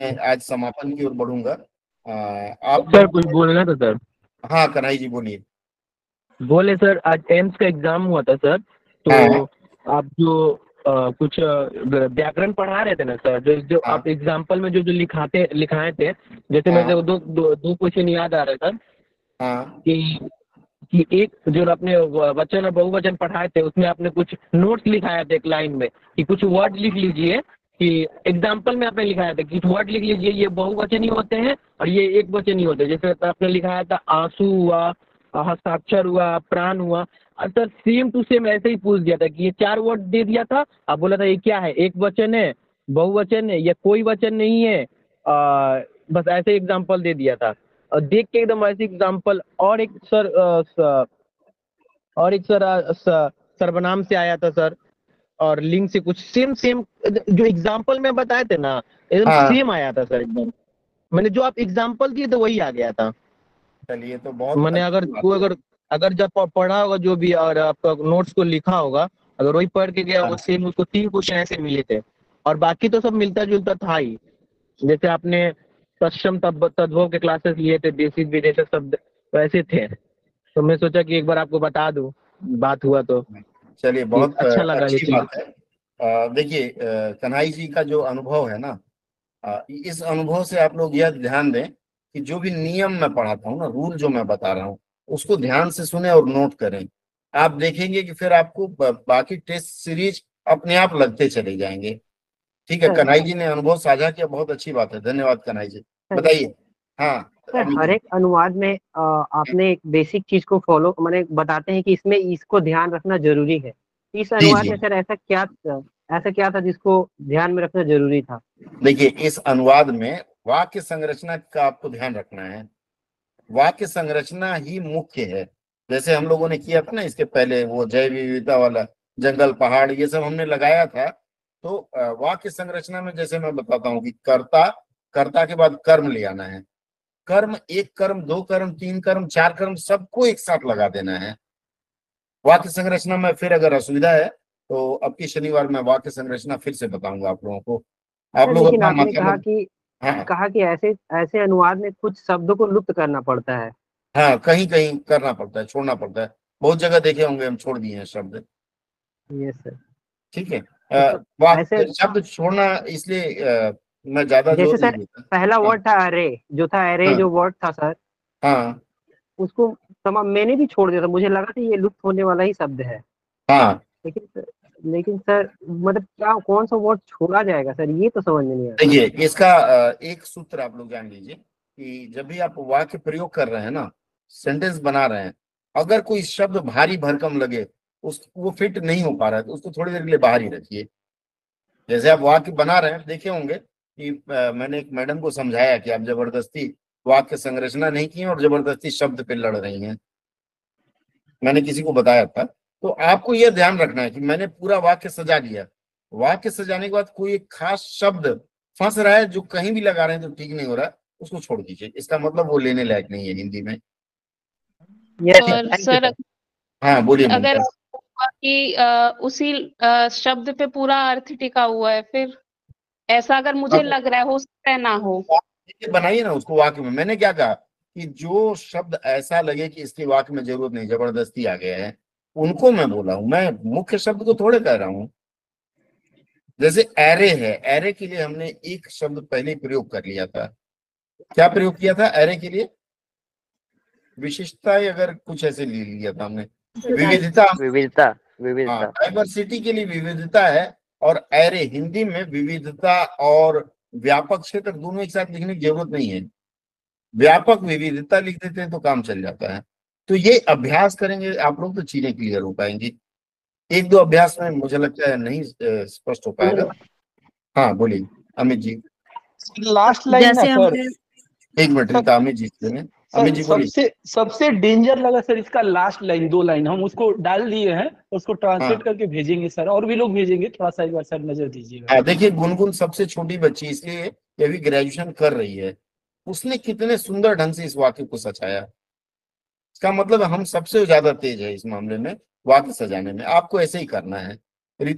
आज समापन की ओर बढ़ूँगा आप सर कुछ बोलना था सर हाँ कन्हई जी बोलिए बोले सर आज एम्स का एग्ज़ाम हुआ था सर हाँ। तो आप जो अ, कुछ व्याकरण पढ़ा रहे थे ना सर जो जो हाँ। आप एग्ज़ाम्पल में जो जो लिखाते लिखाए थे जैसे हाँ। मेरे दो दो दो क्वेश्चन याद आ रहे सर हाँ कि कि एक जो आपने वचन और बहुवचन पढ़ाए थे उसमें आपने कुछ नोट्स लिखाया था एक लाइन में कि कुछ वर्ड लिख लीजिए कि एग्ज़ाम्पल में आपने लिखाया था कि वर्ड लिख लीजिए ये बहुवचन होते हैं और ये एक वचन होते हैं। जैसे आपने लिखाया था आँसू हुआ हस्ताक्षर हुआ प्राण हुआ सर सेम टू सेम ऐसे ही पूछ दिया था कि ये चार वर्ड दे दिया था आप बोला था ये क्या है? एक वचन है बहुवचन है या कोई वचन नहीं है आ, बस ऐसे एग्ज़ाम्पल दे दिया था। और देख के एकदम ऐसे एग्ज़ाम्पल और एक सर अ, स- और एक सर सर्वनाम से आया था सर और लिंक से कुछ सेम सेम जो एग्ज़ाम्पल में बताए थे ना एकदम हाँ। सेम आया था सर एकदम। मैंने जो आप एग्ज़ाम्पल दिए थे वही आ गया था। चलिए तो बहुत मैंने अगर कोई अगर अगर जब पढ़ा होगा जो भी और आपका नोट्स को लिखा होगा अगर वही पढ़ के गया हाँ। वो सेम उसको तीन क्वेश्चन ऐसे मिले थे। और बाकी तो सब मिलता जुलता था ही। जैसे आपने सक्षम तद्भव के क्लासेस लिए थे देशी विदेशी शब्द वैसे थे। तो मैं सोचा कि एक बार आपको बता दूँ बात हुआ तो। चलिए बहुत अच्छा लगा अच्छी बात है। देखिए कन्हई जी का जो अनुभव है ना इस अनुभव से आप लोग यह ध्यान दें कि जो भी नियम मैं पढ़ाता हूँ ना रूल जो मैं बता रहा हूँ उसको ध्यान से सुने और नोट करें। आप देखेंगे कि फिर आपको बाकी टेस्ट सीरीज़ अपने आप लगते चले जाएँगे। ठीक है। कन्हई जी ने अनुभव साझा किया बहुत अच्छी बात है। धन्यवाद कन्हई जी। बताइए। हाँ। हर एक अनुवाद में अ, आपने एक बेसिक चीज़ को फॉलो मैंने बताते हैं कि इसमें इसको ध्यान रखना ज़रूरी है। इस अनुवाद में सर ऐसा क्या ऐसा क्या था जिसको ध्यान में रखना ज़रूरी था? देखिए इस अनुवाद में वाक्य संरचना का आपको ध्यान रखना है। वाक्य संरचना ही मुख्य है। जैसे हम लोगों ने किया था ना इसके पहले वो जैव विविधता वाला जंगल पहाड़ ये सब हमने लगाया था। तो वाक्य संरचना में जैसे मैं बताता हूँ कि कर्ता कर्ता के बाद कर्म ले आना है। कर्म एक कर्म दो कर्म तीन कर्म चार कर्म सबको एक साथ लगा देना है। वाक्य संरचना में फिर अगर असुविधा है तो अब की शनिवार में वाक्य संरचना फिर से बताऊँगा आप लोगों को। आप लोग अपना कहा कि हाँ कहा कि ऐसे ऐसे अनुवाद में कुछ शब्दों को लुप्त करना पड़ता है। हाँ कहीं कहीं करना पड़ता है छोड़ना पड़ता है। बहुत जगह देखे होंगे हम छोड़ दिए हैं शब्द। Yes sir. ठीक है। तो ऐसे- शब्द छोड़ना इसलिए मैं ज़्यादा जैसे सर, पहला वर्ड था अरे जो था अरे हाँ। जो वर्ड था सर हाँ। उसको तमाम मैंने भी छोड़ दिया था। मुझे लगा था ये लुप्त होने वाला ही शब्द है। हाँ। लेकिन सर लेकिन सर मतलब क्या कौन सा वर्ड छोड़ा जाएगा सर? ये तो समझ में नहीं आ रहा। देखिए इसका एक सूत्र आप लोग जान लीजिए कि जब भी आप वाक्य प्रयोग कर रहे हैं ना सेंटेंस बना रहे हैं अगर कोई शब्द भारी भरकम लगे उस वो फिट नहीं हो पा रहा है तो उसको थोड़ी देर के लिए बाहर ही रखिए। जैसे आप वाक्य बना रहे हैं देखे होंगे कि मैंने एक मैडम को समझाया कि आप ज़बरदस्ती वाक्य संरचना नहीं की और ज़बरदस्ती शब्द पे लड़ रही हैं। मैंने किसी को बताया था। तो आपको यह ध्यान रखना है कि मैंने पूरा वाक्य सजा दिया वाक्य सजाने के बाद कोई एक खास शब्द फंस रहा है जो कहीं भी लगा रहे हैं तो ठीक नहीं हो रहा उसको छोड़ दीजिए। इसका मतलब वो लेने लायक नहीं है हिंदी में। सर हाँ बोलिए अगर। कि उसी शब्द पे पूरा अर्थ टिका हुआ है फिर? ऐसा अगर मुझे लग रहा है हो सकता है ना हो। देखिए, बनाइए ना उसको वाक्य में। मैंने क्या कहा कि जो शब्द ऐसा लगे कि इसके वाक्य में ज़रूरत नहीं ज़बरदस्ती आ गया है उनको मैं बोला हूँ। मैं मुख्य शब्द को थोड़े कह रहा हूँ। जैसे एरे है एरे के लिए हमने एक शब्द पहले प्रयोग कर लिया था। क्या प्रयोग किया था एरे के लिए? विशिष्टता अगर कुछ ऐसे ले लिया था हमने। विविधता। विविधता। विविधता डाइवर्सिटी के लिए विविधता है। और एरे हिंदी में विविधता और व्यापक क्षेत्र दोनों एक साथ लिखने की ज़रूरत नहीं है। व्यापक विविधता लिख देते हैं तो काम चल जाता है। तो ये अभ्यास करेंगे आप लोग तो चीज़ें क्लियर हो पाएँगी। एक दो अभ्यास में मुझे लगता है नहीं स्पष्ट हो पाएगा। हाँ बोलिए अमित जी। लास्ट लाइन एक मिनट रीता अमित जी से अमित जी सर सबसे सबसे डेंजर लगा सर इसका लास्ट लाइन दो लाइन हम उसको डाल दिए हैं उसको ट्रांसलेट हाँ। करके भेजेंगे सर और भी लोग भेजेंगे थोड़ा सा एक बार सर नज़र दीजिएगा। हाँ देखिए गुनगुन सबसे छोटी बच्ची इसलिए ये अभी ग्रेजुएशन कर रही है। उसने कितने सुंदर ढंग से इस वाक्य को सजाया। इसका मतलब हम सबसे ज़्यादा तेज है इस मामले में वाक्य सजाने में। आपको ऐसे ही करना है।